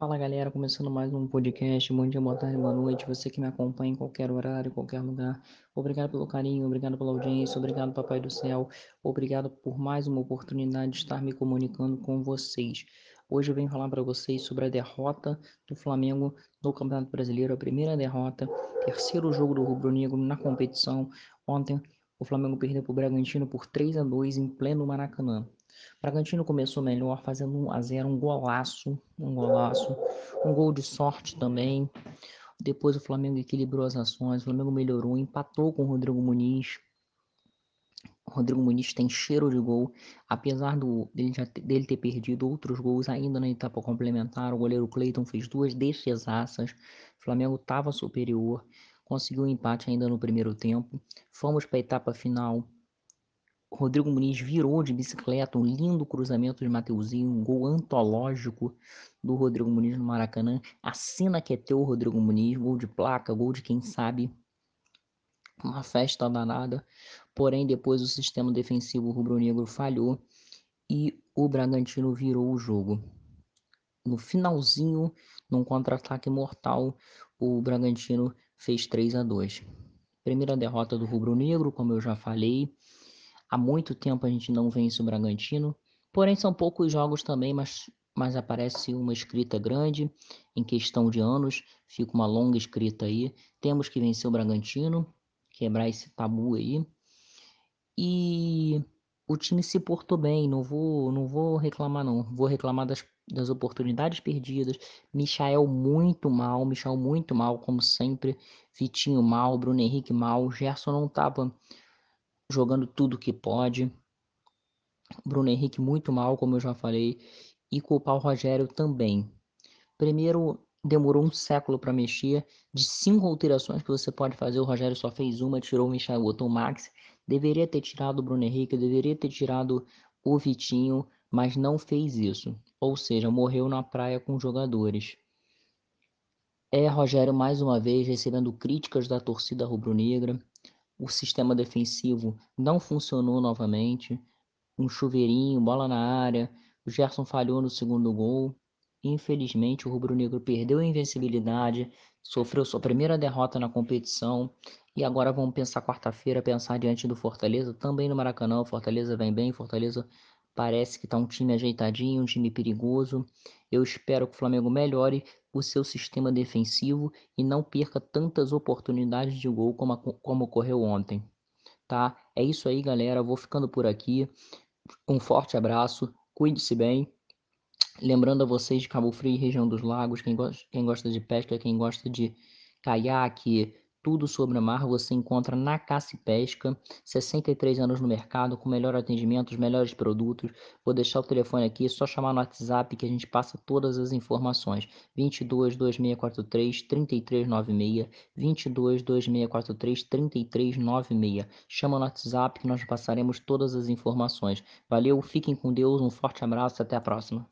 Fala galera, começando mais um podcast. Bom dia, boa tarde, boa noite. Você que me acompanha em qualquer horário, qualquer lugar. Obrigado pelo carinho, obrigado pela audiência, obrigado, Papai do Céu. Obrigado por mais uma oportunidade de estar me comunicando com vocês. Hoje eu venho falar para vocês sobre a derrota do Flamengo no Campeonato Brasileiro, a primeira derrota, terceiro jogo do Rubro Negro na competição. Ontem o Flamengo perdeu para o Bragantino por 3 a 2 em pleno Maracanã. Bragantino começou melhor, fazendo 1 a 0 um golaço, um golaço, um gol de sorte também. Depois o Flamengo equilibrou as ações, o Flamengo melhorou, empatou com o Rodrigo Muniz. O Rodrigo Muniz tem cheiro de gol, apesar do, dele, já, dele ter perdido outros gols ainda na etapa complementar. O goleiro Cleiton fez duas defesaças. O Flamengo estava superior, conseguiu um empate ainda no primeiro tempo. Fomos para a etapa final Rodrigo Muniz virou de bicicleta, um lindo cruzamento de Mateuzinho, um gol antológico do Rodrigo Muniz no Maracanã. A cena que é teu, Rodrigo Muniz, gol de placa, gol de quem sabe. Uma festa danada. Porém, depois o sistema defensivo rubro-negro falhou e o Bragantino virou o jogo. No finalzinho, num contra-ataque mortal, o Bragantino fez 3 a 2. Primeira derrota do rubro-negro, como eu já falei. Há muito tempo a gente não vence o Bragantino, porém são poucos jogos também, mas, mas aparece uma escrita grande em questão de anos, fica uma longa escrita aí. Temos que vencer o Bragantino, quebrar esse tabu aí. E o time se portou bem, não vou, não vou reclamar não, vou reclamar das, das oportunidades perdidas. Michael muito mal, Michael muito mal, como sempre. Vitinho mal, Bruno Henrique mal, Gerson não tava jogando tudo que pode. Bruno Henrique muito mal, como eu já falei, e culpar o Rogério também. Primeiro, demorou um século para mexer. De cinco alterações que você pode fazer, o Rogério só fez uma, tirou o Michel, botou o Max. Deveria ter tirado o Bruno Henrique, deveria ter tirado o Vitinho, mas não fez isso. Ou seja, morreu na praia com os jogadores. É Rogério mais uma vez recebendo críticas da torcida rubro-negra o sistema defensivo não funcionou novamente. Um chuveirinho, bola na área. O Gerson falhou no segundo gol. Infelizmente, o Rubro Negro perdeu a invencibilidade, sofreu sua primeira derrota na competição. E agora vamos pensar quarta-feira, pensar diante do Fortaleza, também no Maracanã. O Fortaleza vem bem, Fortaleza parece que está um time ajeitadinho, um time perigoso. Eu espero que o Flamengo melhore o seu sistema defensivo e não perca tantas oportunidades de gol como, como ocorreu ontem. Tá? É isso aí, galera. Vou ficando por aqui. Um forte abraço. Cuide-se bem. Lembrando a vocês de Cabo Frio e região dos lagos, quem gosta, quem gosta de pesca, quem gosta de caiaque, tudo sobre o mar você encontra na Caça e Pesca, 63 anos no mercado, com melhor atendimento, os melhores produtos. Vou deixar o telefone aqui, é só chamar no WhatsApp que a gente passa todas as informações. 22 2643 3396, 22 2643 3396. Chama no WhatsApp que nós passaremos todas as informações. Valeu, fiquem com Deus, um forte abraço, até a próxima.